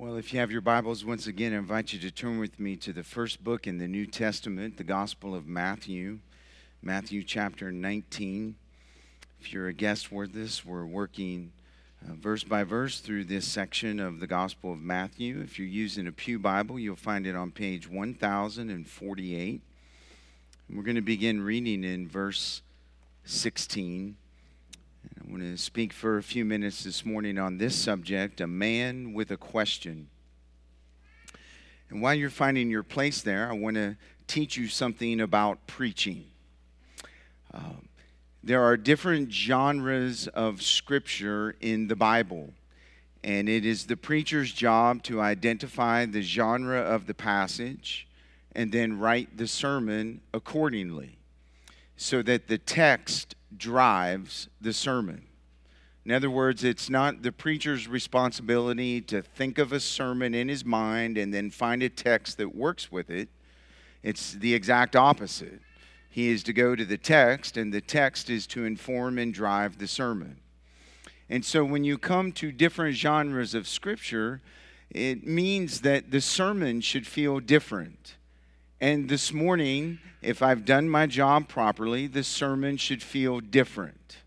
Well, if you have your Bibles, once again, I invite you to turn with me to the first book in the New Testament, the Gospel of Matthew, Matthew chapter 19. If you're a guest with us, we're working uh, verse by verse through this section of the Gospel of Matthew. If you're using a Pew Bible, you'll find it on page 1048. And we're going to begin reading in verse 16. I want to speak for a few minutes this morning on this subject a man with a question. And while you're finding your place there, I want to teach you something about preaching. Um, there are different genres of scripture in the Bible, and it is the preacher's job to identify the genre of the passage and then write the sermon accordingly so that the text drives the sermon. In other words, it's not the preacher's responsibility to think of a sermon in his mind and then find a text that works with it. It's the exact opposite. He is to go to the text, and the text is to inform and drive the sermon. And so when you come to different genres of Scripture, it means that the sermon should feel different. And this morning, if I've done my job properly, this sermon should feel different.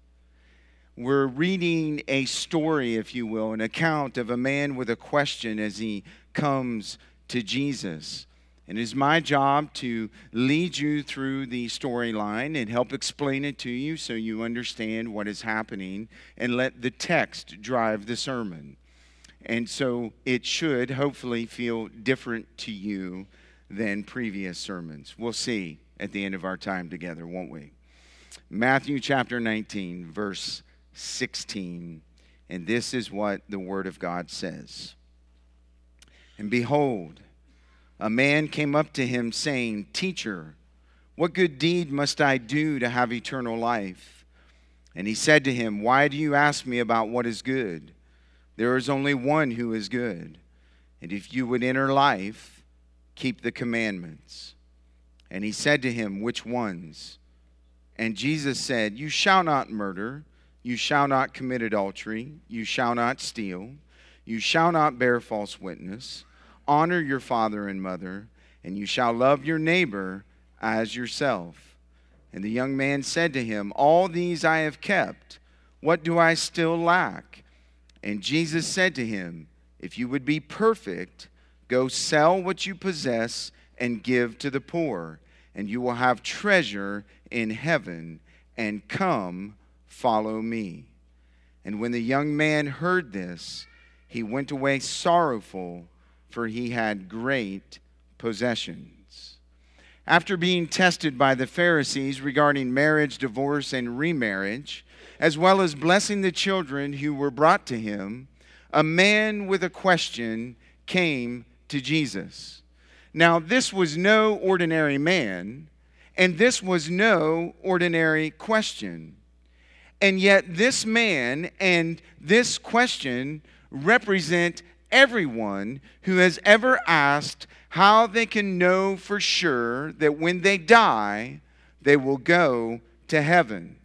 We're reading a story, if you will, an account of a man with a question as he comes to Jesus. And it is my job to lead you through the storyline and help explain it to you so you understand what is happening and let the text drive the sermon. And so it should hopefully feel different to you than previous sermons. We'll see at the end of our time together, won't we? Matthew chapter 19, verse 16. And this is what the Word of God says. And behold, a man came up to him, saying, Teacher, what good deed must I do to have eternal life? And he said to him, Why do you ask me about what is good? There is only one who is good. And if you would enter life, keep the commandments. And he said to him, Which ones? And Jesus said, You shall not murder, you shall not commit adultery, you shall not steal, you shall not bear false witness, honor your father and mother, and you shall love your neighbor as yourself. And the young man said to him, All these I have kept. What do I still lack? And Jesus said to him, If you would be perfect, Go sell what you possess and give to the poor, and you will have treasure in heaven. And come, follow me. And when the young man heard this, he went away sorrowful, for he had great possessions. After being tested by the Pharisees regarding marriage, divorce, and remarriage, as well as blessing the children who were brought to him, a man with a question came to Jesus. Now, this was no ordinary man, and this was no ordinary question. And yet, this man and this question represent everyone who has ever asked how they can know for sure that when they die, they will go to heaven.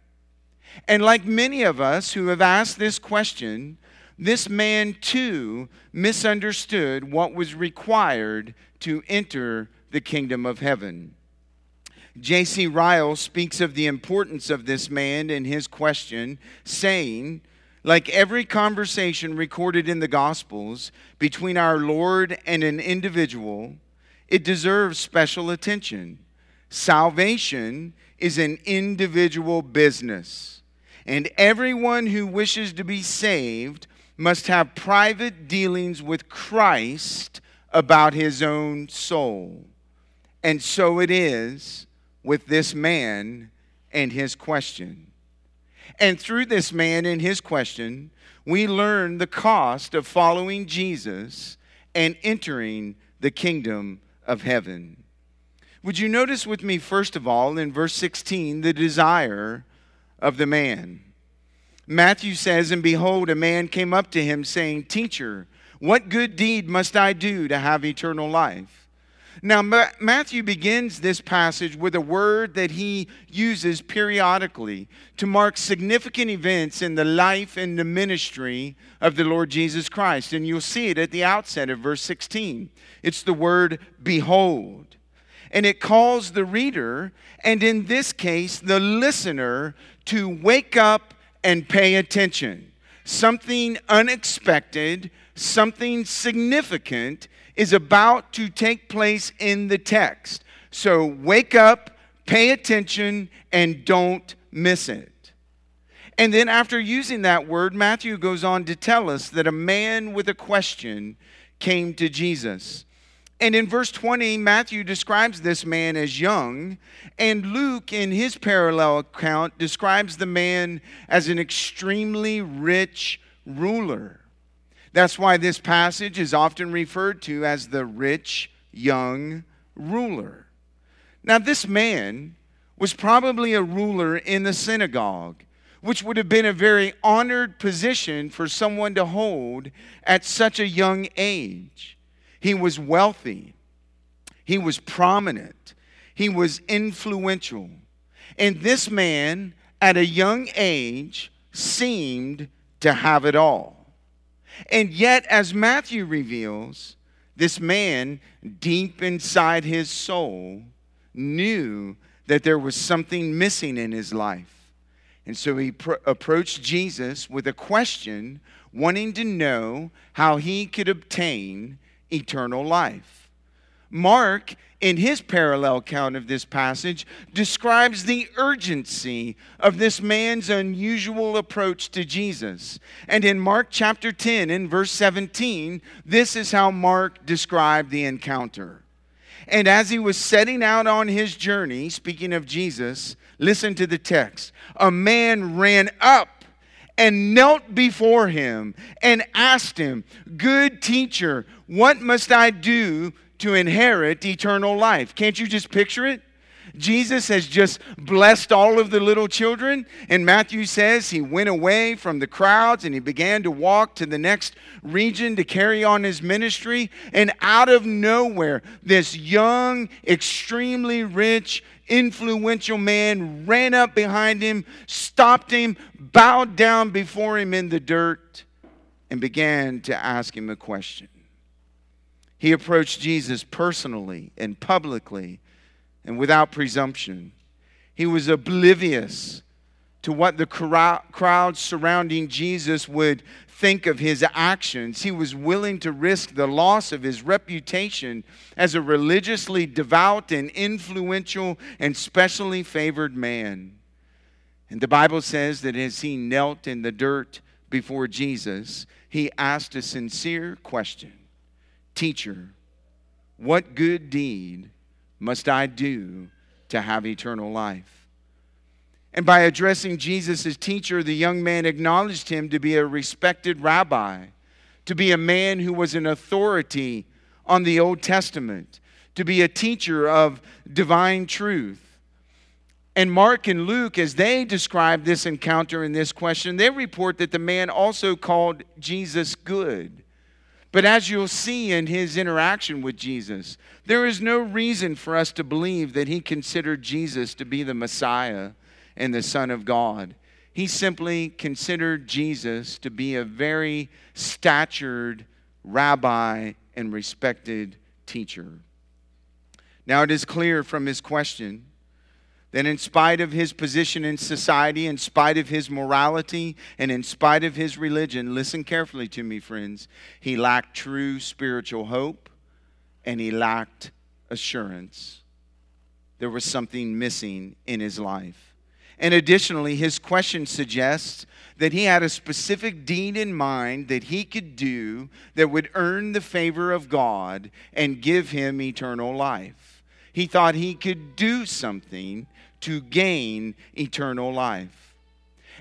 And like many of us who have asked this question, this man too misunderstood what was required to enter the kingdom of heaven. J.C. Ryle speaks of the importance of this man and his question, saying, like every conversation recorded in the Gospels between our Lord and an individual, it deserves special attention. Salvation is an individual business, and everyone who wishes to be saved must have private dealings with Christ about his own soul. And so it is with this man and his question. And through this man and his question, we learn the cost of following Jesus and entering the kingdom of heaven. Would you notice with me, first of all, in verse 16, the desire of the man? Matthew says, And behold, a man came up to him, saying, Teacher, what good deed must I do to have eternal life? Now, Matthew begins this passage with a word that he uses periodically to mark significant events in the life and the ministry of the Lord Jesus Christ. And you'll see it at the outset of verse 16. It's the word behold. And it calls the reader, and in this case, the listener, to wake up and pay attention. Something unexpected, something significant is about to take place in the text. So wake up, pay attention, and don't miss it. And then, after using that word, Matthew goes on to tell us that a man with a question came to Jesus. And in verse 20, Matthew describes this man as young, and Luke, in his parallel account, describes the man as an extremely rich ruler. That's why this passage is often referred to as the rich young ruler. Now, this man was probably a ruler in the synagogue, which would have been a very honored position for someone to hold at such a young age. He was wealthy, he was prominent, he was influential. And this man, at a young age, seemed to have it all. And yet, as Matthew reveals, this man, deep inside his soul, knew that there was something missing in his life. And so he pr- approached Jesus with a question, wanting to know how he could obtain eternal life. Mark, in his parallel account of this passage, describes the urgency of this man's unusual approach to Jesus. And in Mark chapter 10, in verse 17, this is how Mark described the encounter. And as he was setting out on his journey, speaking of Jesus, listen to the text. A man ran up and knelt before him and asked him, Good teacher, what must I do to inherit eternal life? Can't you just picture it? Jesus has just blessed all of the little children. And Matthew says he went away from the crowds and he began to walk to the next region to carry on his ministry. And out of nowhere, this young, extremely rich, influential man ran up behind him, stopped him, bowed down before him in the dirt, and began to ask him a question. He approached Jesus personally and publicly and without presumption. He was oblivious to what the crowd surrounding Jesus would think of his actions. He was willing to risk the loss of his reputation as a religiously devout and influential and specially favored man. And the Bible says that as he knelt in the dirt before Jesus, he asked a sincere question Teacher, what good deed must I do to have eternal life? And by addressing Jesus as teacher, the young man acknowledged him to be a respected rabbi, to be a man who was an authority on the Old Testament, to be a teacher of divine truth. And Mark and Luke, as they describe this encounter and this question, they report that the man also called Jesus good. But as you'll see in his interaction with Jesus, there is no reason for us to believe that he considered Jesus to be the Messiah and the Son of God. He simply considered Jesus to be a very statured rabbi and respected teacher. Now, it is clear from his question that in spite of his position in society, in spite of his morality, and in spite of his religion, listen carefully to me, friends, he lacked true spiritual hope and he lacked assurance. There was something missing in his life. And additionally, his question suggests that he had a specific deed in mind that he could do that would earn the favor of God and give him eternal life. He thought he could do something to gain eternal life.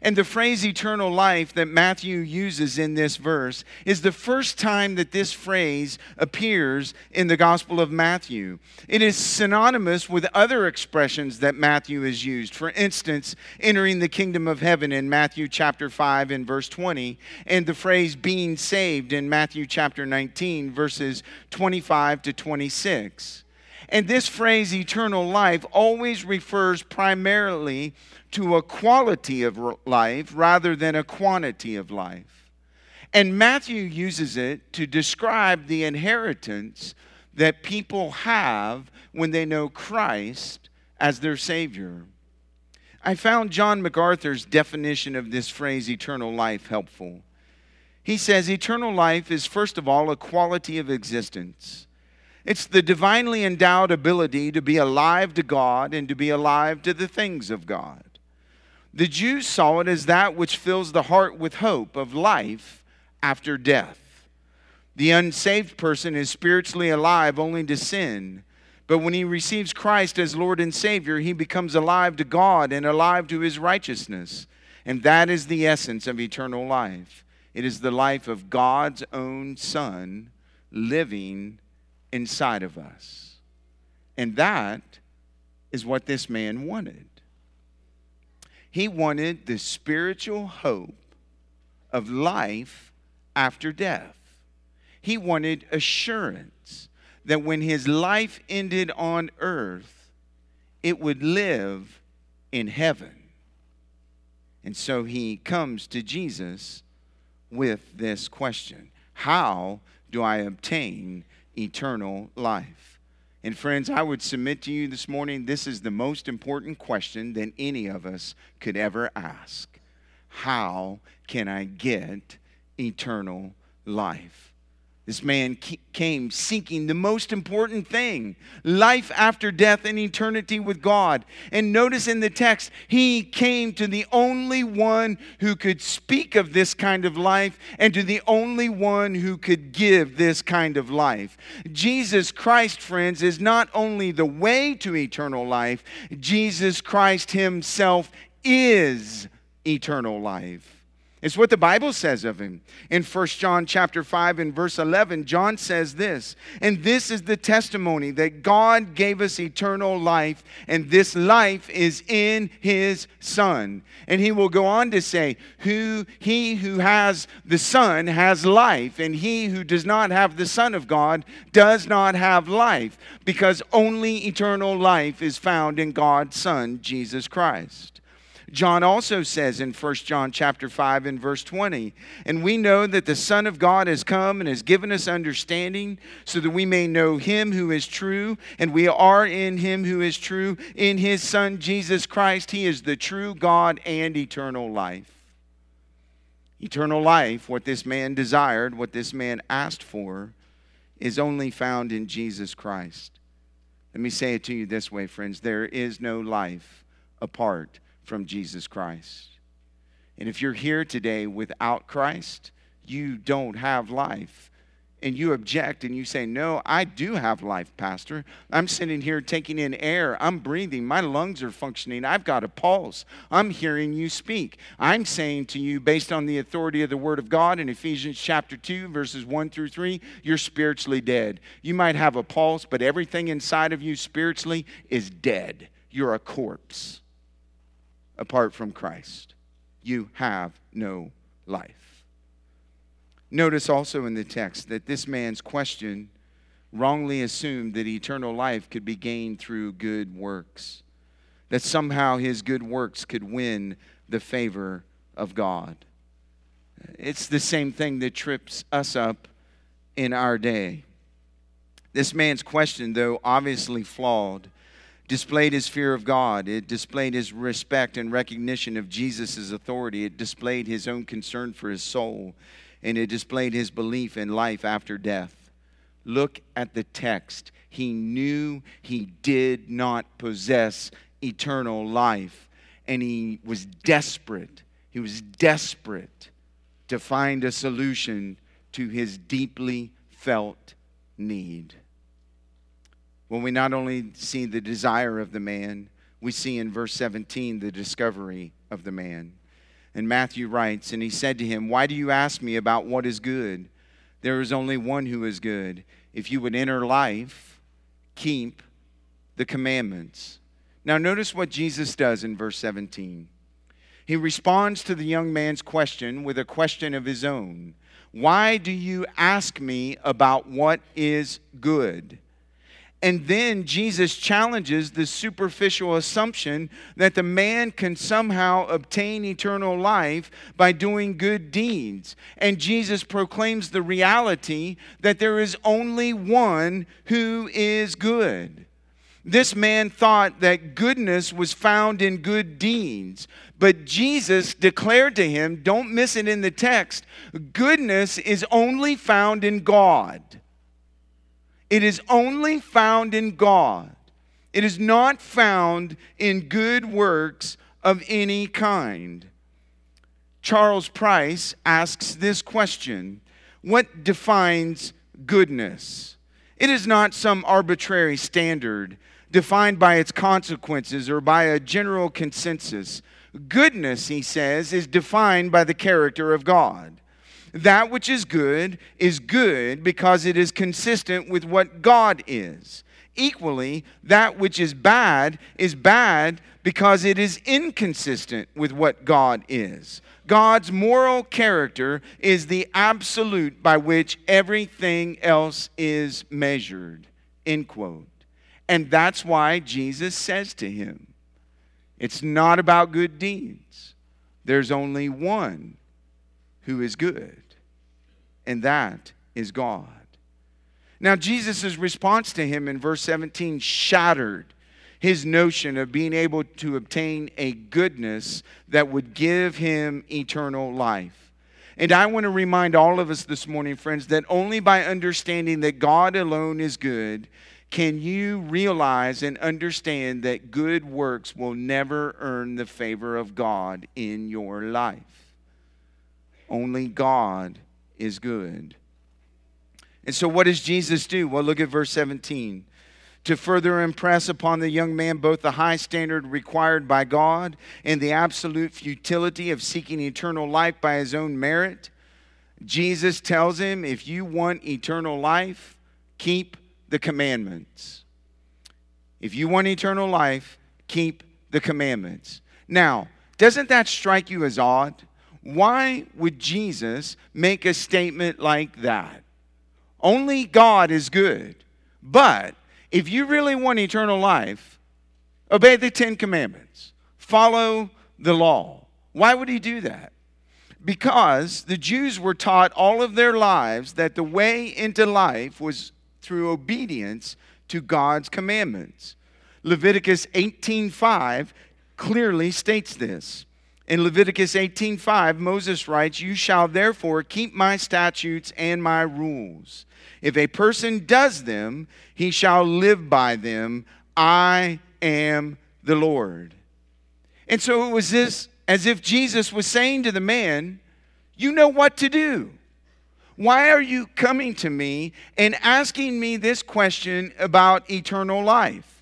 And the phrase eternal life that Matthew uses in this verse is the first time that this phrase appears in the Gospel of Matthew. It is synonymous with other expressions that Matthew has used. For instance, entering the kingdom of heaven in Matthew chapter 5 and verse 20, and the phrase being saved in Matthew chapter 19, verses 25 to 26. And this phrase, eternal life, always refers primarily to a quality of life rather than a quantity of life. And Matthew uses it to describe the inheritance that people have when they know Christ as their Savior. I found John MacArthur's definition of this phrase, eternal life, helpful. He says, Eternal life is, first of all, a quality of existence. It's the divinely endowed ability to be alive to God and to be alive to the things of God. The Jews saw it as that which fills the heart with hope of life after death. The unsaved person is spiritually alive only to sin. But when he receives Christ as Lord and Savior, he becomes alive to God and alive to his righteousness. And that is the essence of eternal life. It is the life of God's own Son living inside of us. And that is what this man wanted. He wanted the spiritual hope of life after death. He wanted assurance that when his life ended on earth, it would live in heaven. And so he comes to Jesus with this question How do I obtain eternal life? And friends, I would submit to you this morning this is the most important question that any of us could ever ask. How can I get eternal life? This man came seeking the most important thing life after death and eternity with God. And notice in the text, he came to the only one who could speak of this kind of life and to the only one who could give this kind of life. Jesus Christ, friends, is not only the way to eternal life, Jesus Christ himself is eternal life. It's what the Bible says of him. In 1 John chapter 5 and verse 11, John says this, and this is the testimony that God gave us eternal life, and this life is in his Son. And he will go on to say, who he who has the Son has life, and he who does not have the Son of God does not have life, because only eternal life is found in God's Son, Jesus Christ. John also says in 1 John chapter 5 and verse 20, and we know that the Son of God has come and has given us understanding so that we may know him who is true, and we are in him who is true, in his Son Jesus Christ. He is the true God and eternal life. Eternal life, what this man desired, what this man asked for, is only found in Jesus Christ. Let me say it to you this way, friends there is no life apart from Jesus Christ. And if you're here today without Christ, you don't have life. And you object and you say, No, I do have life, Pastor. I'm sitting here taking in air. I'm breathing. My lungs are functioning. I've got a pulse. I'm hearing you speak. I'm saying to you, based on the authority of the Word of God in Ephesians chapter 2, verses 1 through 3, you're spiritually dead. You might have a pulse, but everything inside of you spiritually is dead. You're a corpse apart from Christ. You have no life. Notice also in the text that this man's question wrongly assumed that eternal life could be gained through good works, that somehow his good works could win the favor of God. It's the same thing that trips us up in our day. This man's question, though obviously flawed, displayed his fear of God. It displayed his respect and recognition of Jesus' authority. It displayed his own concern for his soul. And it displayed his belief in life after death. Look at the text. He knew he did not possess eternal life. And he was desperate. He was desperate to find a solution to his deeply felt need. When we not only see the desire of the man, we see in verse 17 the discovery of the man. And Matthew writes, And he said to him, Why do you ask me about what is good? There is only one who is good. If you would enter life, keep the commandments. Now, notice what Jesus does in verse 17. He responds to the young man's question with a question of his own Why do you ask me about what is good? And then Jesus challenges the superficial assumption that the man can somehow obtain eternal life by doing good deeds. And Jesus proclaims the reality that there is only one who is good. This man thought that goodness was found in good deeds. But Jesus declared to him, don't miss it in the text, goodness is only found in God. It is only found in God. It is not found in good works of any kind. Charles Price asks this question What defines goodness? It is not some arbitrary standard defined by its consequences or by a general consensus. Goodness, he says, is defined by the character of God. That which is good is good because it is consistent with what God is. Equally, that which is bad is bad because it is inconsistent with what God is. God's moral character is the absolute by which everything else is measured. End quote. And that's why Jesus says to him, It's not about good deeds. There's only one who is good and that is God. Now, Jesus' response to him in verse 17 shattered his notion of being able to obtain a goodness that would give him eternal life. And I want to remind all of us this morning, friends, that only by understanding that God alone is good can you realize and understand that good works will never earn the favor of God in your life. Only God is good. And so, what does Jesus do? Well, look at verse 17. To further impress upon the young man both the high standard required by God and the absolute futility of seeking eternal life by his own merit, Jesus tells him if you want eternal life, keep the commandments. If you want eternal life, keep the commandments. Now, doesn't that strike you as odd? Why would Jesus make a statement like that? Only God is good. But if you really want eternal life, obey the Ten Commandments, follow the law. Why would he do that? Because the Jews were taught all of their lives that the way into life was through obedience to God's commandments. Leviticus 18:5 clearly states this. In Leviticus 18:5, Moses writes, "You shall therefore keep my statutes and my rules. If a person does them, he shall live by them. I am the Lord." And so it was this as if Jesus was saying to the man, "You know what to do. Why are you coming to me and asking me this question about eternal life?"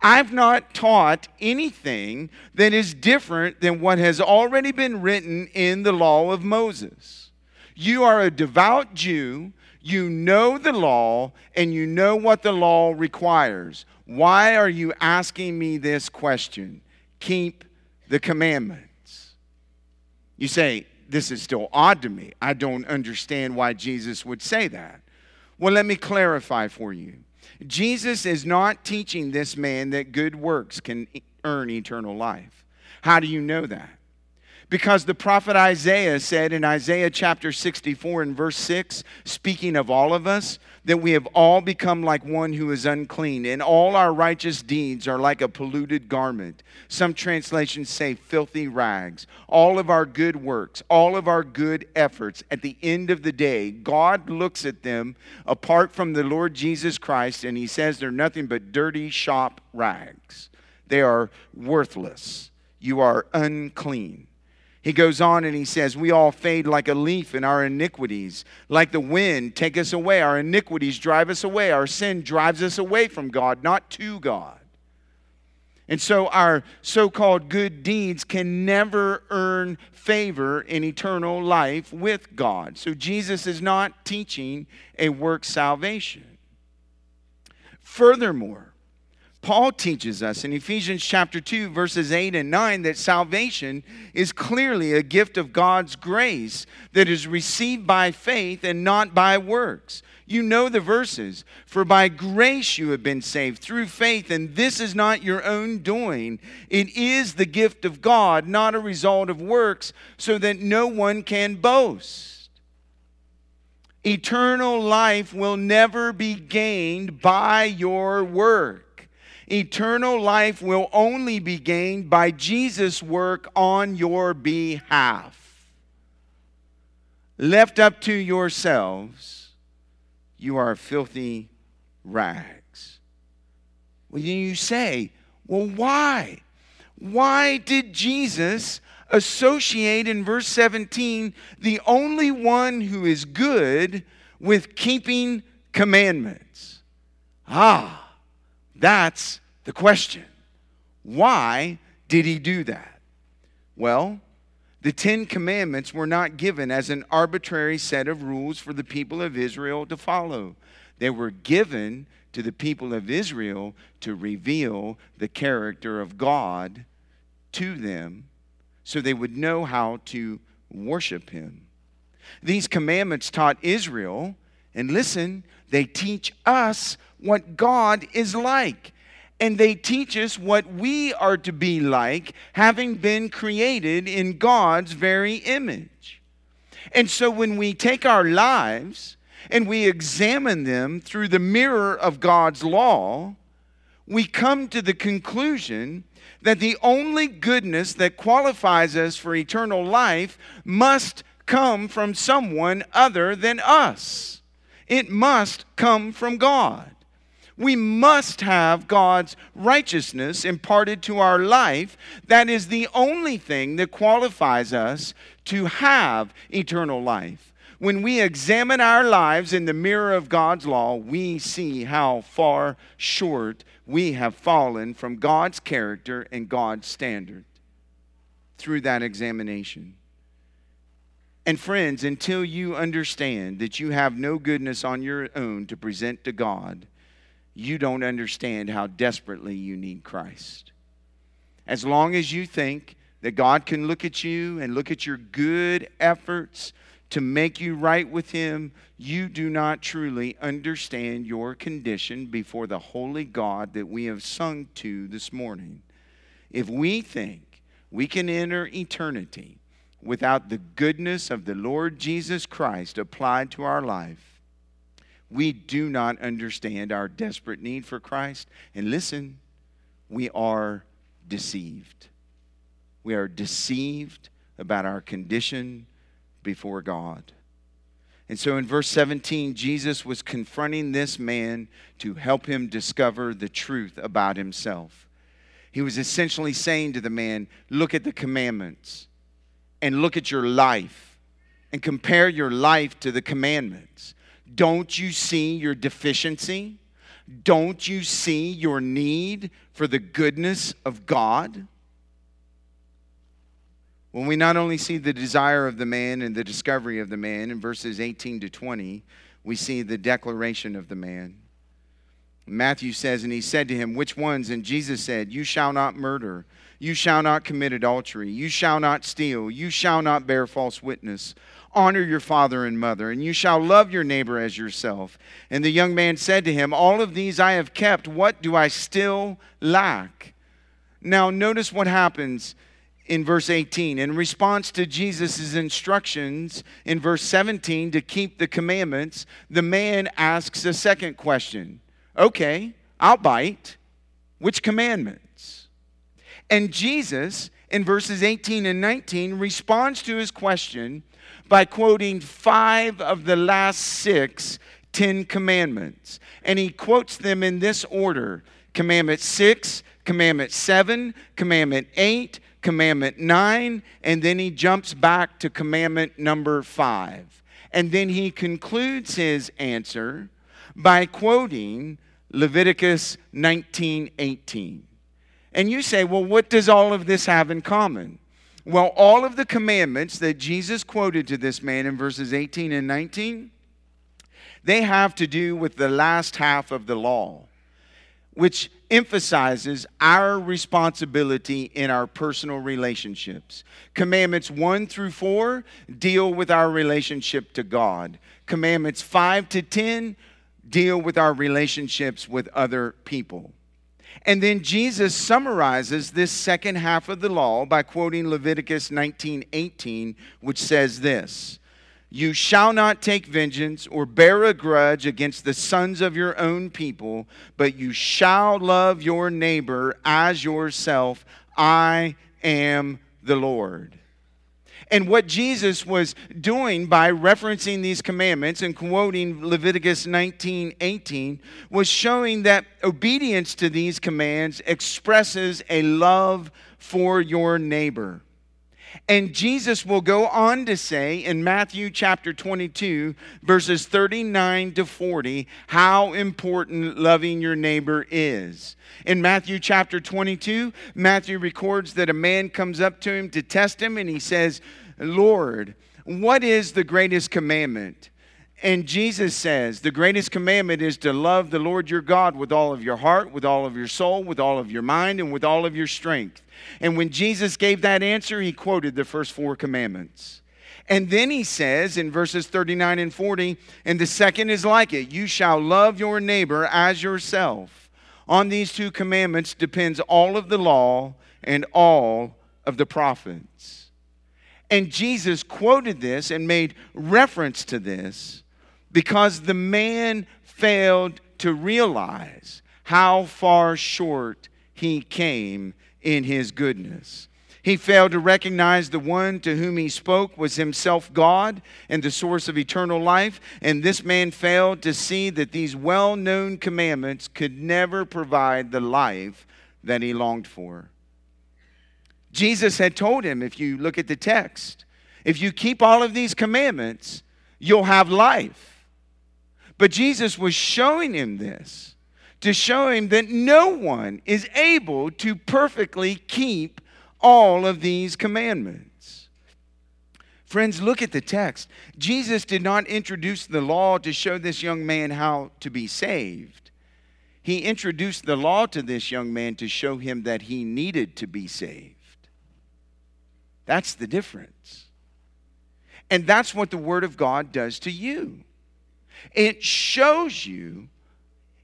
I've not taught anything that is different than what has already been written in the law of Moses. You are a devout Jew, you know the law, and you know what the law requires. Why are you asking me this question? Keep the commandments. You say, This is still odd to me. I don't understand why Jesus would say that. Well, let me clarify for you. Jesus is not teaching this man that good works can earn eternal life. How do you know that? Because the prophet Isaiah said in Isaiah chapter 64 and verse 6, speaking of all of us, that we have all become like one who is unclean, and all our righteous deeds are like a polluted garment. Some translations say filthy rags. All of our good works, all of our good efforts, at the end of the day, God looks at them apart from the Lord Jesus Christ, and He says they're nothing but dirty shop rags. They are worthless. You are unclean. He goes on and he says, We all fade like a leaf in our iniquities. Like the wind, take us away. Our iniquities drive us away. Our sin drives us away from God, not to God. And so our so called good deeds can never earn favor in eternal life with God. So Jesus is not teaching a work salvation. Furthermore, Paul teaches us in Ephesians chapter 2, verses 8 and 9, that salvation is clearly a gift of God's grace that is received by faith and not by works. You know the verses. For by grace you have been saved through faith, and this is not your own doing. It is the gift of God, not a result of works, so that no one can boast. Eternal life will never be gained by your work. Eternal life will only be gained by Jesus' work on your behalf. Left up to yourselves, you are filthy rags. Well, then you say, well, why? Why did Jesus associate in verse 17 the only one who is good with keeping commandments? Ah, that's the question. Why did he do that? Well, the Ten Commandments were not given as an arbitrary set of rules for the people of Israel to follow. They were given to the people of Israel to reveal the character of God to them so they would know how to worship Him. These commandments taught Israel, and listen, they teach us what God is like. And they teach us what we are to be like, having been created in God's very image. And so when we take our lives and we examine them through the mirror of God's law, we come to the conclusion that the only goodness that qualifies us for eternal life must come from someone other than us. It must come from God. We must have God's righteousness imparted to our life. That is the only thing that qualifies us to have eternal life. When we examine our lives in the mirror of God's law, we see how far short we have fallen from God's character and God's standard through that examination. And friends, until you understand that you have no goodness on your own to present to God, you don't understand how desperately you need Christ. As long as you think that God can look at you and look at your good efforts to make you right with Him, you do not truly understand your condition before the holy God that we have sung to this morning. If we think we can enter eternity without the goodness of the Lord Jesus Christ applied to our life, we do not understand our desperate need for Christ. And listen, we are deceived. We are deceived about our condition before God. And so in verse 17, Jesus was confronting this man to help him discover the truth about himself. He was essentially saying to the man, Look at the commandments and look at your life and compare your life to the commandments. Don't you see your deficiency? Don't you see your need for the goodness of God? When we not only see the desire of the man and the discovery of the man in verses 18 to 20, we see the declaration of the man. Matthew says, And he said to him, Which ones? And Jesus said, You shall not murder. You shall not commit adultery. You shall not steal. You shall not bear false witness honor your father and mother, and you shall love your neighbor as yourself. And the young man said to him, All of these I have kept. What do I still lack? Now, notice what happens in verse 18. In response to Jesus' instructions in verse 17 to keep the commandments, the man asks a second question Okay, I'll bite. Which commandments? And Jesus, in verses 18 and 19, responds to his question by quoting five of the last six Ten Commandments. And he quotes them in this order Commandment 6, Commandment 7, Commandment 8, Commandment 9, and then he jumps back to Commandment number 5. And then he concludes his answer by quoting Leviticus 19:18. And you say, "Well, what does all of this have in common?" Well, all of the commandments that Jesus quoted to this man in verses 18 and 19, they have to do with the last half of the law. which emphasizes our responsibility in our personal relationships. Commandments 1 through 4 deal with our relationship to God. Commandments 5 to 10 deal with our relationships with other people. And then Jesus summarizes this second half of the law by quoting Leviticus 19:18, which says this: You shall not take vengeance or bear a grudge against the sons of your own people, but you shall love your neighbor as yourself. I am the Lord. And what Jesus was doing by referencing these commandments and quoting Leviticus 19 18 was showing that obedience to these commands expresses a love for your neighbor. And Jesus will go on to say in Matthew chapter 22, verses 39 to 40, how important loving your neighbor is. In Matthew chapter 22, Matthew records that a man comes up to him to test him and he says, Lord, what is the greatest commandment? And Jesus says, the greatest commandment is to love the Lord your God with all of your heart, with all of your soul, with all of your mind, and with all of your strength. And when Jesus gave that answer, he quoted the first four commandments. And then he says in verses 39 and 40, and the second is like it you shall love your neighbor as yourself. On these two commandments depends all of the law and all of the prophets. And Jesus quoted this and made reference to this because the man failed to realize how far short he came in his goodness. He failed to recognize the one to whom he spoke was himself God and the source of eternal life. And this man failed to see that these well known commandments could never provide the life that he longed for. Jesus had told him, if you look at the text, if you keep all of these commandments, you'll have life. But Jesus was showing him this to show him that no one is able to perfectly keep all of these commandments. Friends, look at the text. Jesus did not introduce the law to show this young man how to be saved. He introduced the law to this young man to show him that he needed to be saved. That's the difference. And that's what the Word of God does to you. It shows you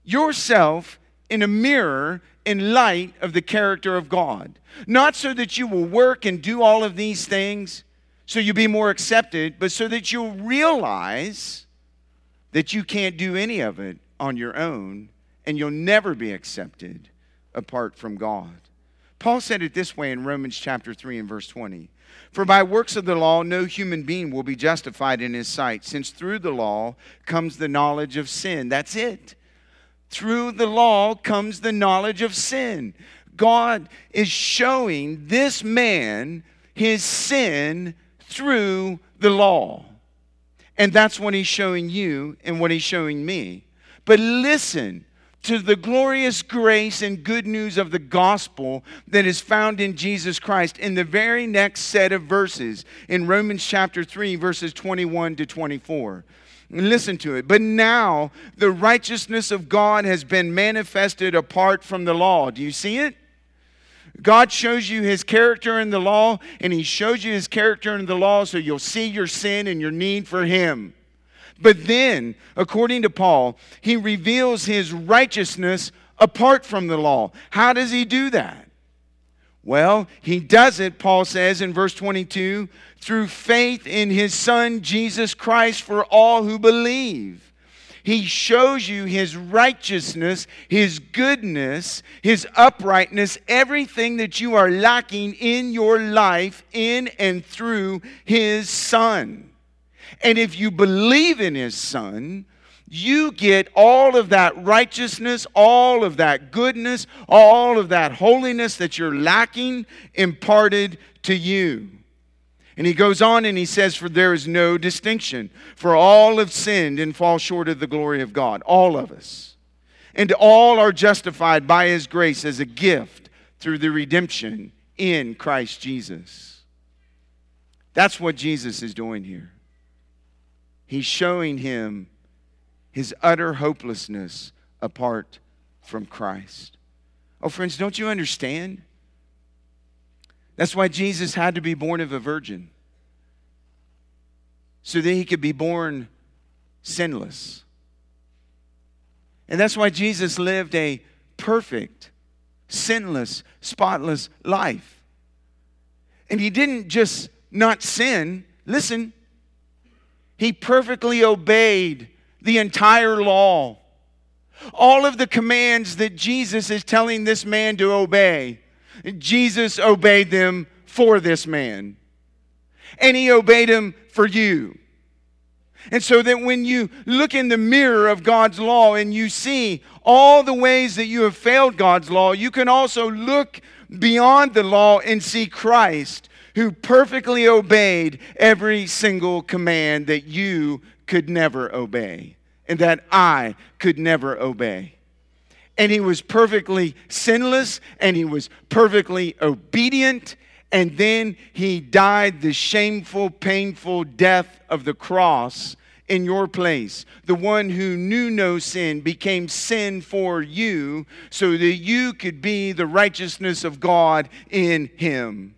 yourself in a mirror in light of the character of God. Not so that you will work and do all of these things so you'll be more accepted, but so that you'll realize that you can't do any of it on your own and you'll never be accepted apart from God. Paul said it this way in Romans chapter 3 and verse 20. For by works of the law, no human being will be justified in his sight, since through the law comes the knowledge of sin. That's it. Through the law comes the knowledge of sin. God is showing this man his sin through the law. And that's what he's showing you and what he's showing me. But listen, to the glorious grace and good news of the gospel that is found in Jesus Christ in the very next set of verses in Romans chapter 3, verses 21 to 24. Listen to it. But now the righteousness of God has been manifested apart from the law. Do you see it? God shows you his character in the law, and he shows you his character in the law so you'll see your sin and your need for him. But then, according to Paul, he reveals his righteousness apart from the law. How does he do that? Well, he does it, Paul says in verse 22, through faith in his Son, Jesus Christ, for all who believe. He shows you his righteousness, his goodness, his uprightness, everything that you are lacking in your life in and through his Son. And if you believe in his son, you get all of that righteousness, all of that goodness, all of that holiness that you're lacking imparted to you. And he goes on and he says, For there is no distinction, for all have sinned and fall short of the glory of God, all of us. And all are justified by his grace as a gift through the redemption in Christ Jesus. That's what Jesus is doing here. He's showing him his utter hopelessness apart from Christ. Oh, friends, don't you understand? That's why Jesus had to be born of a virgin, so that he could be born sinless. And that's why Jesus lived a perfect, sinless, spotless life. And he didn't just not sin, listen, he perfectly obeyed the entire law. All of the commands that Jesus is telling this man to obey, Jesus obeyed them for this man. And he obeyed them for you. And so that when you look in the mirror of God's law and you see all the ways that you have failed God's law, you can also look beyond the law and see Christ who perfectly obeyed every single command that you could never obey and that I could never obey. And he was perfectly sinless and he was perfectly obedient. And then he died the shameful, painful death of the cross in your place. The one who knew no sin became sin for you so that you could be the righteousness of God in him.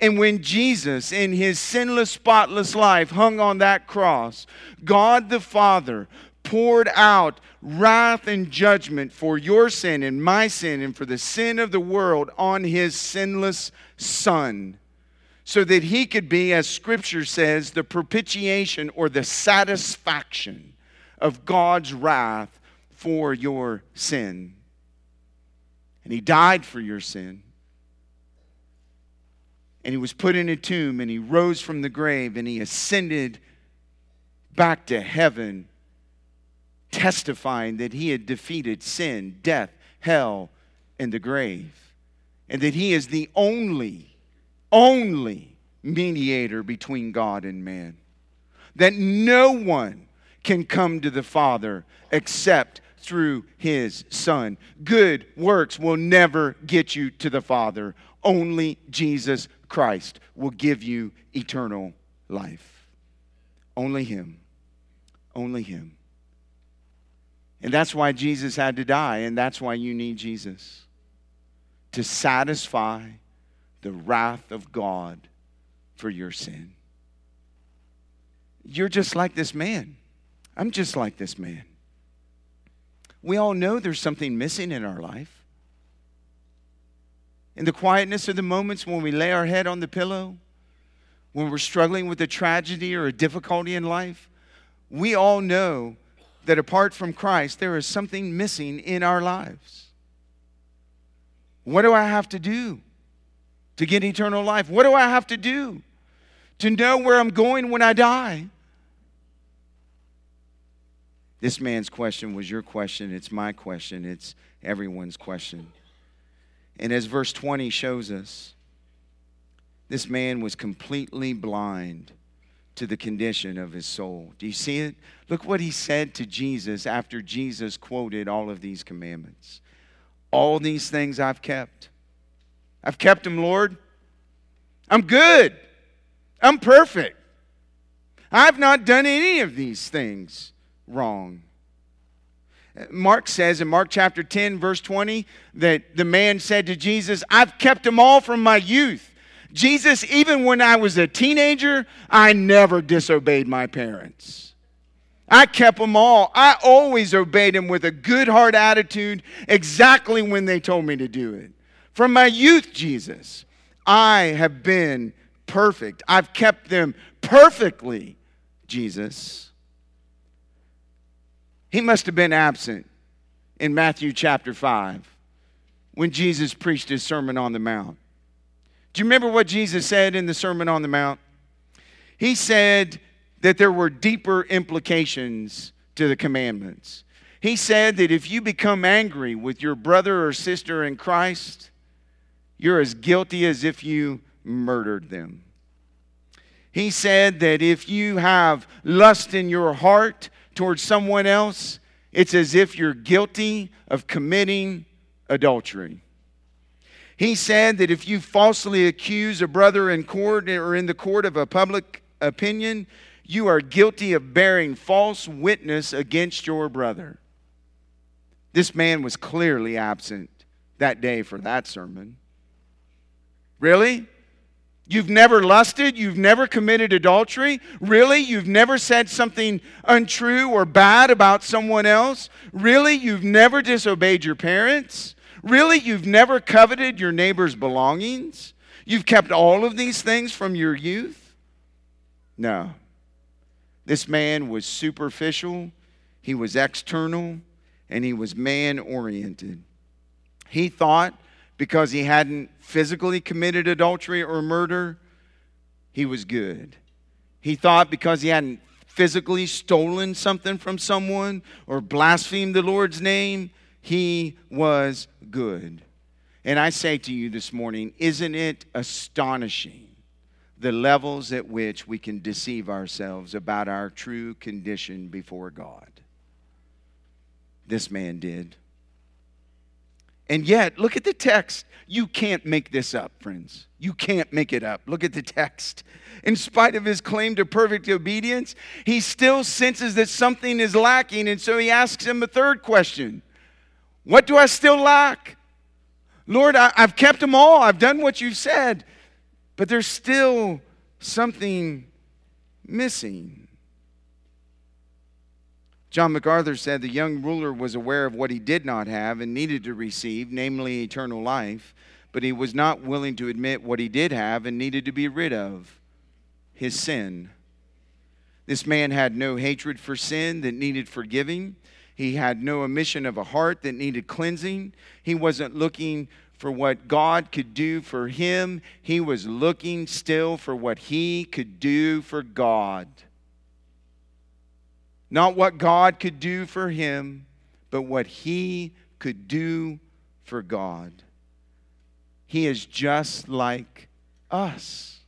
And when Jesus, in his sinless, spotless life, hung on that cross, God the Father poured out wrath and judgment for your sin and my sin and for the sin of the world on his sinless Son, so that he could be, as Scripture says, the propitiation or the satisfaction of God's wrath for your sin. And he died for your sin and he was put in a tomb and he rose from the grave and he ascended back to heaven, testifying that he had defeated sin, death, hell, and the grave, and that he is the only, only mediator between God and man. That no one can come to the Father except through his Son. Good works will never get you to the Father. Only Jesus Christ will give you eternal life. Only Him. Only Him. And that's why Jesus had to die, and that's why you need Jesus to satisfy the wrath of God for your sin. You're just like this man. I'm just like this man. We all know there's something missing in our life in the quietness of the moments when we lay our head on the pillow, when we're struggling with a tragedy or a difficulty in life, we all know that apart from Christ, there is something missing in our lives. What do I have to do to get eternal life? What do I have to do to know where I'm going when I die? This man's question was your question. It's my question. It's everyone's question. And as verse 20 shows us, this man was completely blind to the condition of his soul. Do you see it? Look what he said to Jesus after Jesus quoted all of these commandments. All these things I've kept. I've kept them, Lord. I'm good. I'm perfect. I've not done any of these things wrong. Mark says in Mark chapter 10, verse 20, that the man said to Jesus, I've kept them all from my youth. Jesus, even when I was a teenager, I never disobeyed my parents. I kept them all. I always obeyed them with a good heart attitude exactly when they told me to do it. From my youth, Jesus, I have been perfect. I've kept them perfectly, Jesus. He must have been absent in Matthew chapter 5 when Jesus preached his Sermon on the Mount. Do you remember what Jesus said in the Sermon on the Mount? He said that there were deeper implications to the commandments. He said that if you become angry with your brother or sister in Christ, you're as guilty as if you murdered them. He said that if you have lust in your heart, towards someone else, it's as if you're guilty of committing adultery. He said that if you falsely accuse a brother in court or in the court of a public opinion, you are guilty of bearing false witness against your brother. This man was clearly absent that day for that sermon. Really? You've never lusted? You've never committed adultery? Really? You've never said something untrue or bad about someone else? Really? You've never disobeyed your parents? Really? You've never coveted your neighbor's belongings? You've kept all of these things from your youth? No. This man was superficial, he was external, and he was man oriented. He thought because he hadn't physically committed adultery or murder, he was good. He thought because he hadn't physically stolen something from someone or blasphemed the Lord's name, he was good. And I say to you this morning, isn't it astonishing the levels at which we can deceive ourselves about our true condition before God? This man did. And yet, look at the text. You can't make this up, friends. You can't make it up. Look at the text. In spite of his claim to perfect obedience, he still senses that something is lacking. And so he asks him a third question What do I still lack? Lord, I, have kept them all. I've done what you've said. But there's still something missing. John MacArthur said the young ruler was aware of what he did not have and needed to receive, namely eternal life, but he was not willing to admit what he did have and needed to be rid of his sin. This man had no hatred for sin that needed forgiving. He had no omission of a heart that needed cleansing. He wasn't looking for what God could do for him, he was looking still for what he could do for God. Not what God could do for him, but what he could do for God. He is just like us.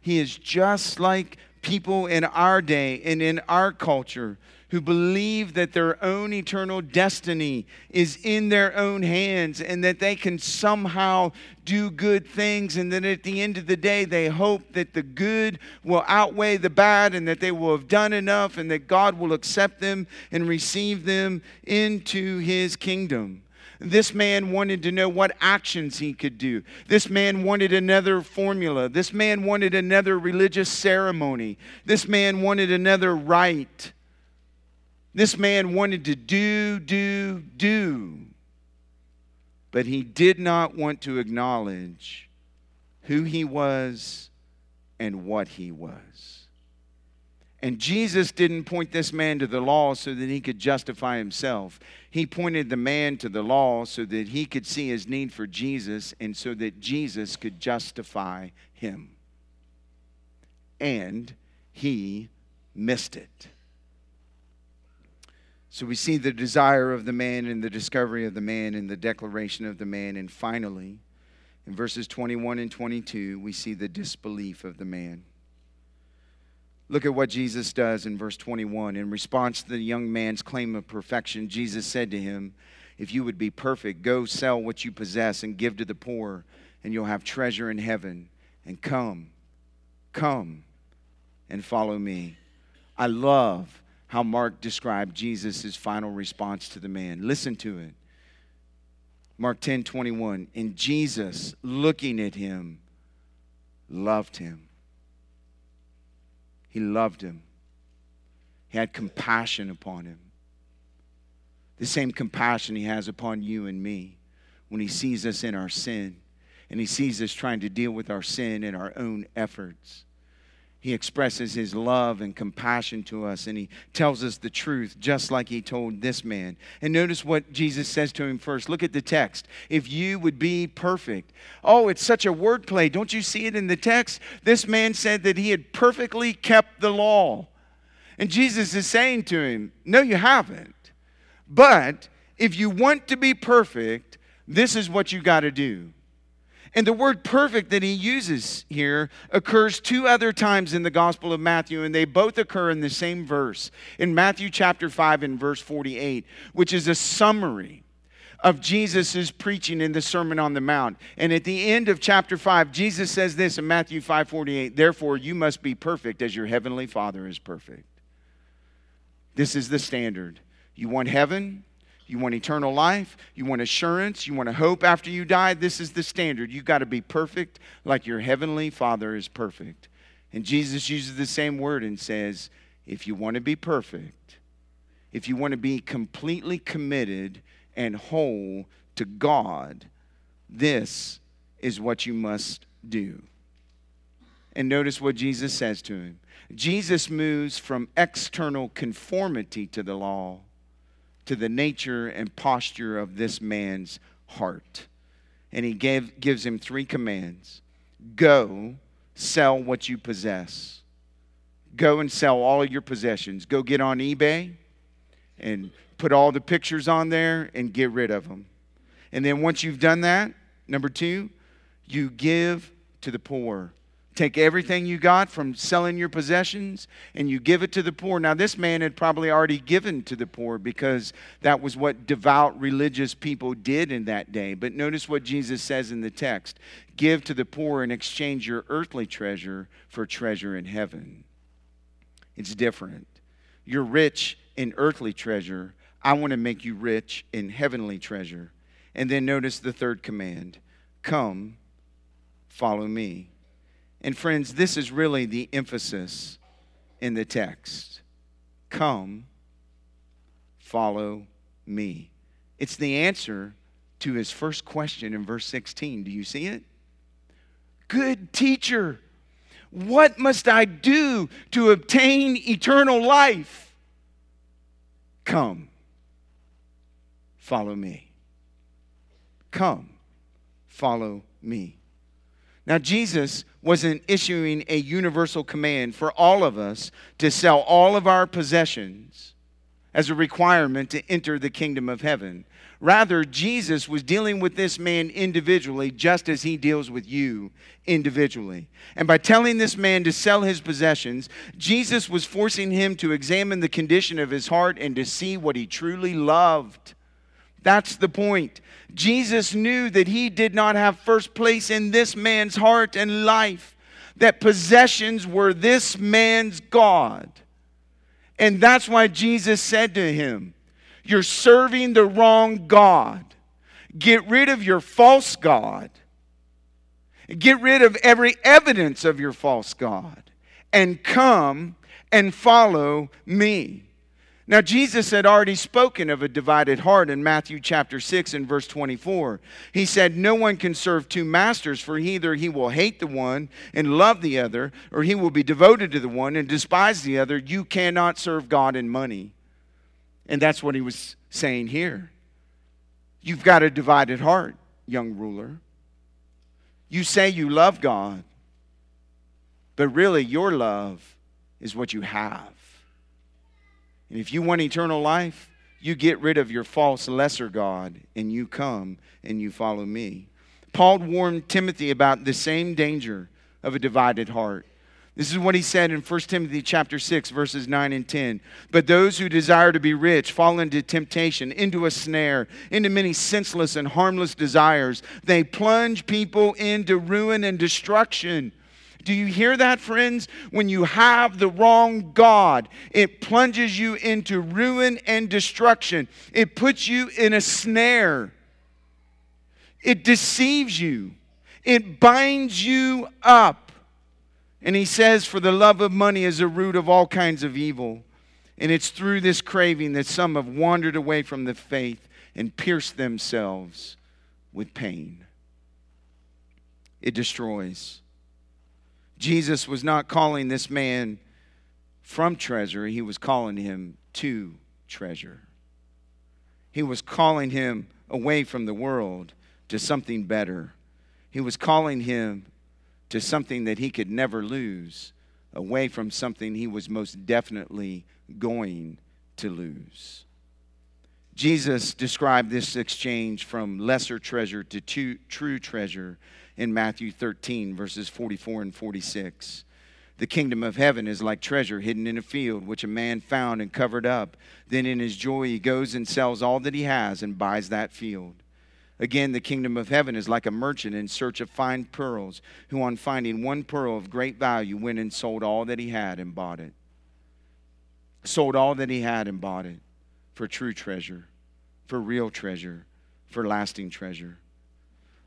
He is just like people in our day and in our culture who believe that their own eternal destiny is in their own hands and that they can somehow do good things, and that at the end of the day, they hope that the good will outweigh the bad and that they will have done enough and that God will accept them and receive them into his kingdom. This man wanted to know what actions he could do. This man wanted another formula. This man wanted another religious ceremony. This man wanted another rite. This man wanted to do, do, do. But he did not want to acknowledge who he was and what he was. And Jesus didn't point this man to the law so that he could justify himself. He pointed the man to the law so that he could see his need for Jesus and so that Jesus could justify him. And he missed it. So we see the desire of the man and the discovery of the man and the declaration of the man. And finally, in verses 21 and 22, we see the disbelief of the man. Look at what Jesus does in verse 21. In response to the young man's claim of perfection, Jesus said to him, If you would be perfect, go sell what you possess and give to the poor, and you'll have treasure in heaven. And come, come and follow me. I love how Mark described Jesus' final response to the man. Listen to it. Mark 10 21. And Jesus, looking at him, loved him. He loved him. He had compassion upon him. The same compassion he has upon you and me when he sees us in our sin and he sees us trying to deal with our sin in our own efforts he expresses his love and compassion to us and he tells us the truth just like he told this man. And notice what Jesus says to him first. Look at the text. If you would be perfect. Oh, it's such a wordplay. Don't you see it in the text? This man said that he had perfectly kept the law. And Jesus is saying to him, No, you haven't. But if you want to be perfect, this is what you got to do. And the word perfect that he uses here occurs two other times in the Gospel of Matthew, and they both occur in the same verse. In Matthew chapter 5 and verse 48, which is a summary of Jesus' preaching in the Sermon on the Mount. And at the end of chapter 5, Jesus says this in Matthew 5 48, therefore you must be perfect as your heavenly Father is perfect. This is the standard. You want heaven? You want eternal life? You want assurance? You want a hope after you die? This is the standard. You got to be perfect like your heavenly Father is perfect. And Jesus uses the same word and says, if you want to be perfect, if you want to be completely committed and whole to God, this is what you must do. And notice what Jesus says to him. Jesus moves from external conformity to the law to the nature and posture of this man's heart. And he gave, gives him three commands Go, sell what you possess. Go and sell all your possessions. Go get on eBay and put all the pictures on there and get rid of them. And then once you've done that, number two, you give to the poor. Take everything you got from selling your possessions and you give it to the poor. Now, this man had probably already given to the poor because that was what devout religious people did in that day. But notice what Jesus says in the text give to the poor and exchange your earthly treasure for treasure in heaven. It's different. You're rich in earthly treasure. I want to make you rich in heavenly treasure. And then notice the third command come, follow me. And friends, this is really the emphasis in the text. Come, follow me. It's the answer to his first question in verse 16. Do you see it? Good teacher, what must I do to obtain eternal life? Come, follow me. Come, follow me. Now, Jesus wasn't issuing a universal command for all of us to sell all of our possessions as a requirement to enter the kingdom of heaven. Rather, Jesus was dealing with this man individually, just as he deals with you individually. And by telling this man to sell his possessions, Jesus was forcing him to examine the condition of his heart and to see what he truly loved. That's the point. Jesus knew that he did not have first place in this man's heart and life, that possessions were this man's God. And that's why Jesus said to him, You're serving the wrong God. Get rid of your false God. Get rid of every evidence of your false God and come and follow me. Now, Jesus had already spoken of a divided heart in Matthew chapter 6 and verse 24. He said, No one can serve two masters, for either he will hate the one and love the other, or he will be devoted to the one and despise the other. You cannot serve God and money. And that's what he was saying here. You've got a divided heart, young ruler. You say you love God, but really your love is what you have. And if you want eternal life, you get rid of your false lesser God and you come and you follow me. Paul warned Timothy about the same danger of a divided heart. This is what he said in 1 Timothy chapter 6 verses 9 and 10. But those who desire to be rich fall into temptation, into a snare, into many senseless and harmless desires. They plunge people into ruin and destruction. Do you hear that, friends? When you have the wrong God, it plunges you into ruin and destruction. It puts you in a snare. It deceives you. It binds you up. And he says, For the love of money is a root of all kinds of evil. And it's through this craving that some have wandered away from the faith and pierced themselves with pain. It destroys. Jesus was not calling this man from treasure, he was calling him to treasure. He was calling him away from the world to something better. He was calling him to something that he could never lose, away from something he was most definitely going to lose. Jesus described this exchange from lesser treasure to true treasure in Matthew 13, verses 44 and 46. The kingdom of heaven is like treasure hidden in a field, which a man found and covered up. Then in his joy he goes and sells all that he has and buys that field. Again, the kingdom of heaven is like a merchant in search of fine pearls, who on finding one pearl of great value went and sold all that he had and bought it. Sold all that he had and bought it for true treasure. for real treasure, for lasting treasure.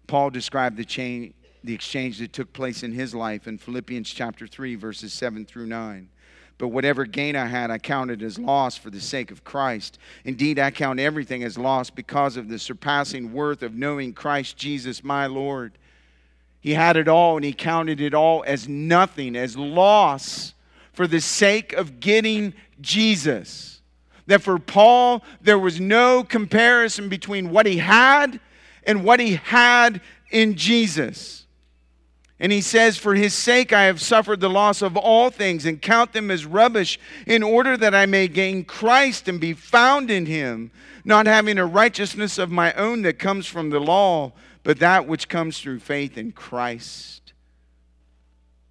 Paul described the, chain, the exchange that took place in his life in Philippians chapter 3, verses 7 through 9. But whatever gain I had, I counted as loss for the sake of Christ. Indeed, I count everything as loss because of the surpassing worth of knowing Christ Jesus, my Lord. He had it all, and he counted it all as nothing, as loss for the sake of getting Jesus. That for Paul, there was no comparison between what he had and what he had in Jesus. And he says, For his sake I have suffered the loss of all things and count them as rubbish, in order that I may gain Christ and be found in him, not having a righteousness of my own that comes from the law, but that which comes through faith in Christ.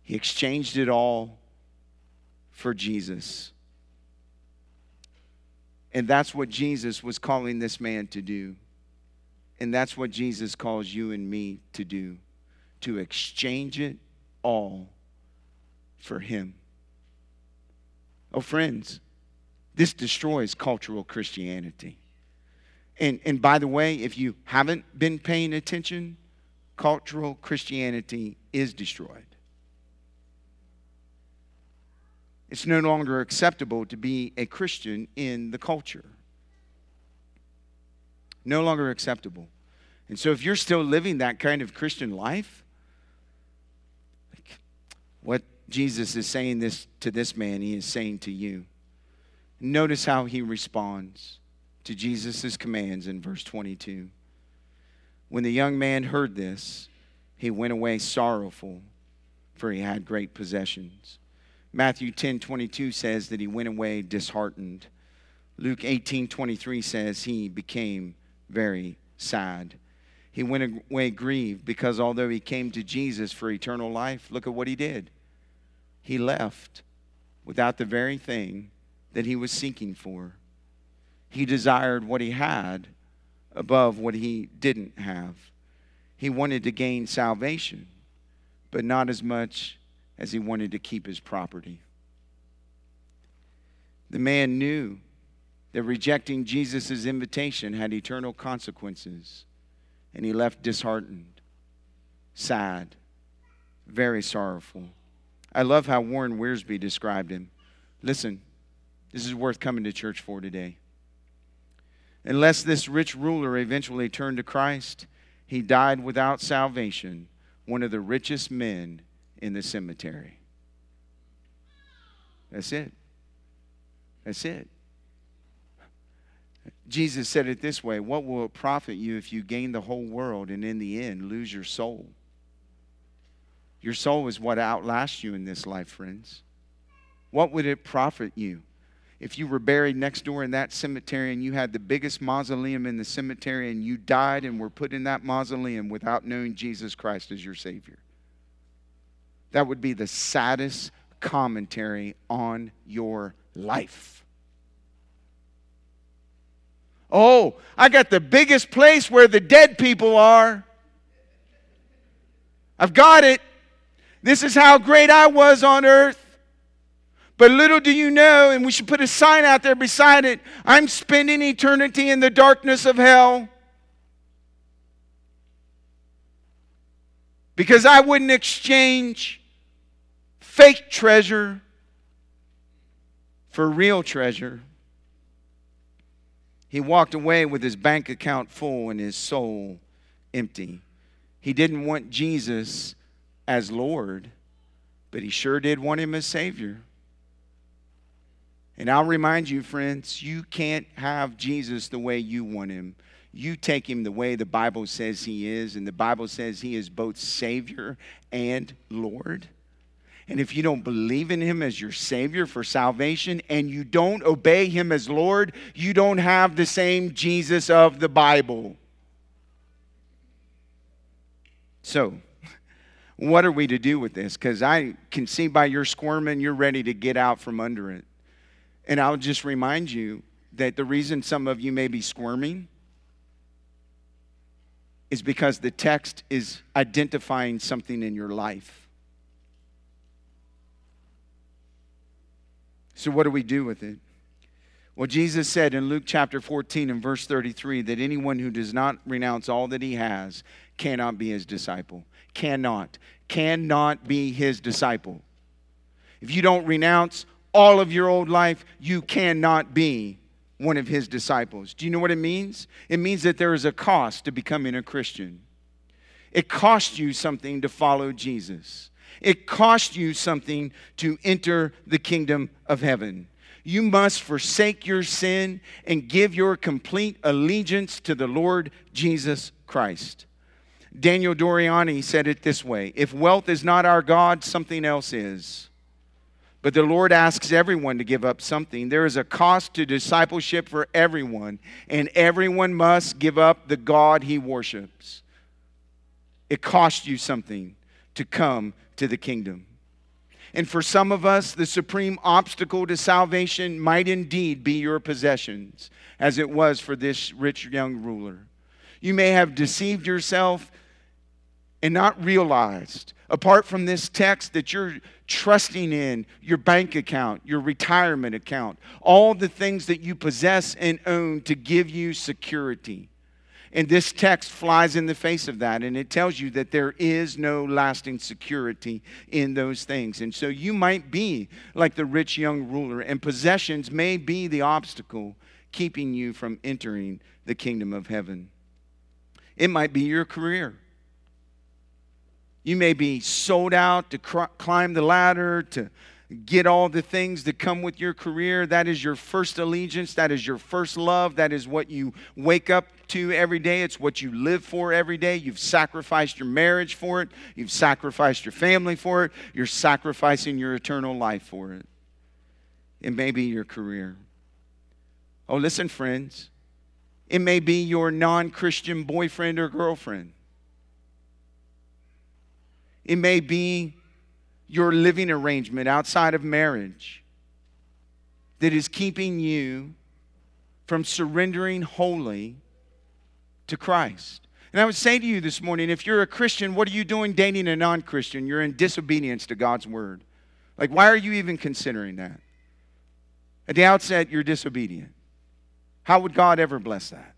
He exchanged it all for Jesus. And that's what Jesus was calling this man to do. And that's what Jesus calls you and me to do to exchange it all for Him. Oh, friends, this destroys cultural Christianity. And, and by the way, if you haven't been paying attention, cultural Christianity is destroyed. It's no longer acceptable to be a Christian in the culture. No longer acceptable. And so, if you're still living that kind of Christian life, what Jesus is saying this to this man, he is saying to you. Notice how he responds to Jesus' commands in verse 22. When the young man heard this, he went away sorrowful, for he had great possessions. Matthew 10 22 says that he went away disheartened. Luke 18 23 says he became very sad. He went away grieved because although he came to Jesus for eternal life, look at what he did he left without the very thing that he was seeking for. He desired what he had above what he didn't have. He wanted to gain salvation, but not as much as he wanted to keep his property. The man knew that rejecting Jesus' invitation had eternal consequences, and he left disheartened, sad, very sorrowful. I love how Warren Wiersbe described him. Listen, this is worth coming to church for today. Unless this rich ruler eventually turned to Christ, he died without salvation, one of the richest men in the cemetery. That's it. That's it. Jesus said it this way What will it profit you if you gain the whole world and in the end lose your soul? Your soul is what outlasts you in this life, friends. What would it profit you if you were buried next door in that cemetery and you had the biggest mausoleum in the cemetery and you died and were put in that mausoleum without knowing Jesus Christ as your Savior? That would be the saddest commentary on your life. Oh, I got the biggest place where the dead people are. I've got it. This is how great I was on earth. But little do you know, and we should put a sign out there beside it I'm spending eternity in the darkness of hell. Because I wouldn't exchange fake treasure for real treasure. He walked away with his bank account full and his soul empty. He didn't want Jesus as Lord, but he sure did want him as Savior. And I'll remind you, friends, you can't have Jesus the way you want him. You take him the way the Bible says he is, and the Bible says he is both Savior and Lord. And if you don't believe in him as your Savior for salvation and you don't obey him as Lord, you don't have the same Jesus of the Bible. So, what are we to do with this? Because I can see by your squirming, you're ready to get out from under it. And I'll just remind you that the reason some of you may be squirming is because the text is identifying something in your life. So, what do we do with it? Well, Jesus said in Luke chapter 14 and verse 33 that anyone who does not renounce all that he has cannot be his disciple. Cannot. Cannot be his disciple. If you don't renounce all of your old life, you cannot be one of his disciples. Do you know what it means? It means that there is a cost to becoming a Christian. It costs you something to follow Jesus. It costs you something to enter the kingdom of heaven you must forsake your sin and give your complete allegiance to the Lord Jesus Christ. Daniel Doriani said it this way If wealth is not our God, something else is. But the Lord asks everyone to give up something. There is a cost to discipleship for everyone, and everyone must give up the God he worships. It costs you something to come to the kingdom. And for some of us, the supreme obstacle to salvation might indeed be your possessions, as it was for this rich young ruler. You may have deceived yourself and not realized, apart from this text, that you're trusting in your bank account, your retirement account, all the things that you possess and own to give you security. And this text flies in the face of that, and it tells you that there is no lasting security in those things. And so you might be like the rich young ruler, and possessions may be the obstacle keeping you from entering the kingdom of heaven. It might be your career. You may be sold out to cr- climb the ladder, to get all the things that come with your career. That is your first allegiance. That is your first love. That is what you wake up to every day. It's what you live for every day. You've sacrificed your marriage for it. You've sacrificed your family for it. You're sacrificing your eternal life for it. It may be your career. Oh, listen, friends. It may be your non Christian boyfriend or girlfriend. It may be your living arrangement outside of marriage that is keeping you from surrendering wholly to Christ. And I would say to you this morning if you're a Christian, what are you doing dating a non Christian? You're in disobedience to God's word. Like, why are you even considering that? At the outset, you're disobedient. How would God ever bless that?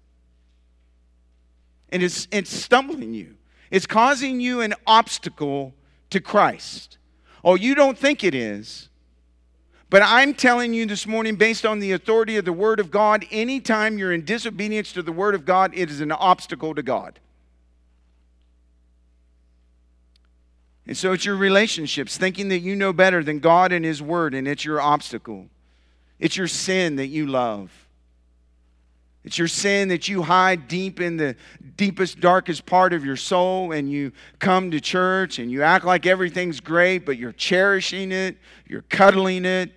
And it's, it's stumbling you, it's causing you an obstacle to Christ. Oh, you don't think it is. But I'm telling you this morning, based on the authority of the Word of God, anytime you're in disobedience to the Word of God, it is an obstacle to God. And so it's your relationships, thinking that you know better than God and His Word, and it's your obstacle. It's your sin that you love. It's your sin that you hide deep in the deepest, darkest part of your soul, and you come to church and you act like everything's great, but you're cherishing it, you're cuddling it,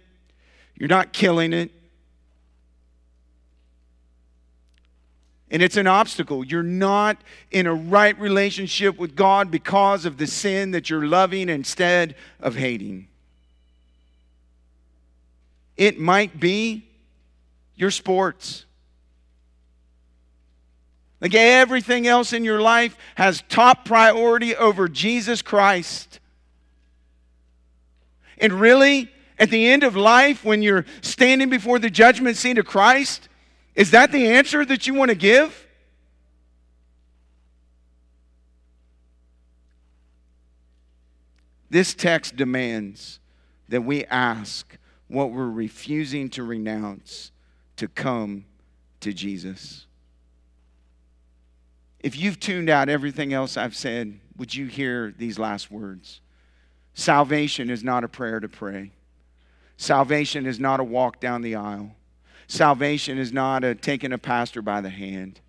you're not killing it. And it's an obstacle. You're not in a right relationship with God because of the sin that you're loving instead of hating. It might be your sports. Like everything else in your life has top priority over Jesus Christ. And really, at the end of life, when you're standing before the judgment seat of Christ, is that the answer that you want to give? This text demands that we ask what we're refusing to renounce to come to Jesus. If you've tuned out everything else I've said, would you hear these last words? Salvation is not a prayer to pray. Salvation is not a walk down the aisle. Salvation is not a taking a pastor by the hand.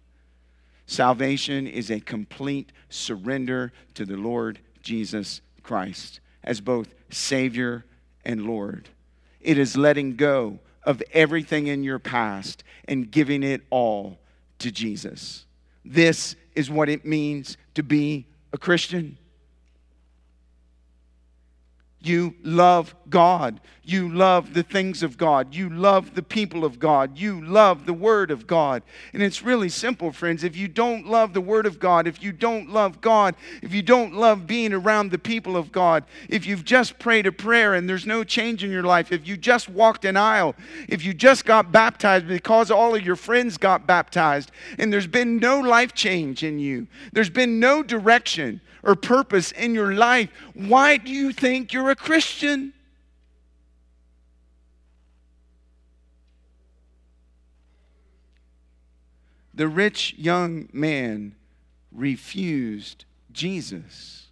Salvation is a complete surrender to the Lord Jesus Christ as both Savior and Lord. It is letting go of everything in your past and giving it all to Jesus. This is what it means to be a Christian. You love God. You love the things of God. You love the people of God. You love the Word of God. And it's really simple, friends. If you don't love the Word of God, if you don't love God, if you don't love being around the people of God, if you've just prayed a prayer and there's no change in your life, if you just walked an aisle, if you just got baptized because all of your friends got baptized, and there's been no life change in you, there's been no direction, or purpose in your life, why do you think you're a Christian? The rich young man refused Jesus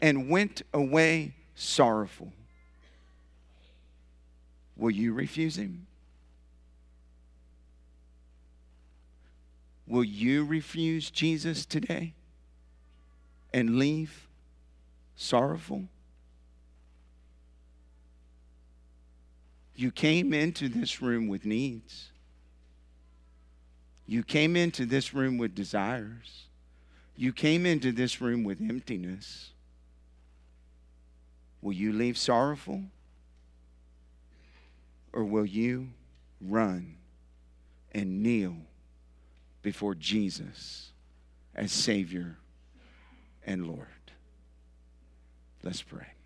and went away sorrowful. Will you refuse him? Will you refuse Jesus today? And leave sorrowful? You came into this room with needs. You came into this room with desires. You came into this room with emptiness. Will you leave sorrowful? Or will you run and kneel before Jesus as Savior? And Lord. Let's pray.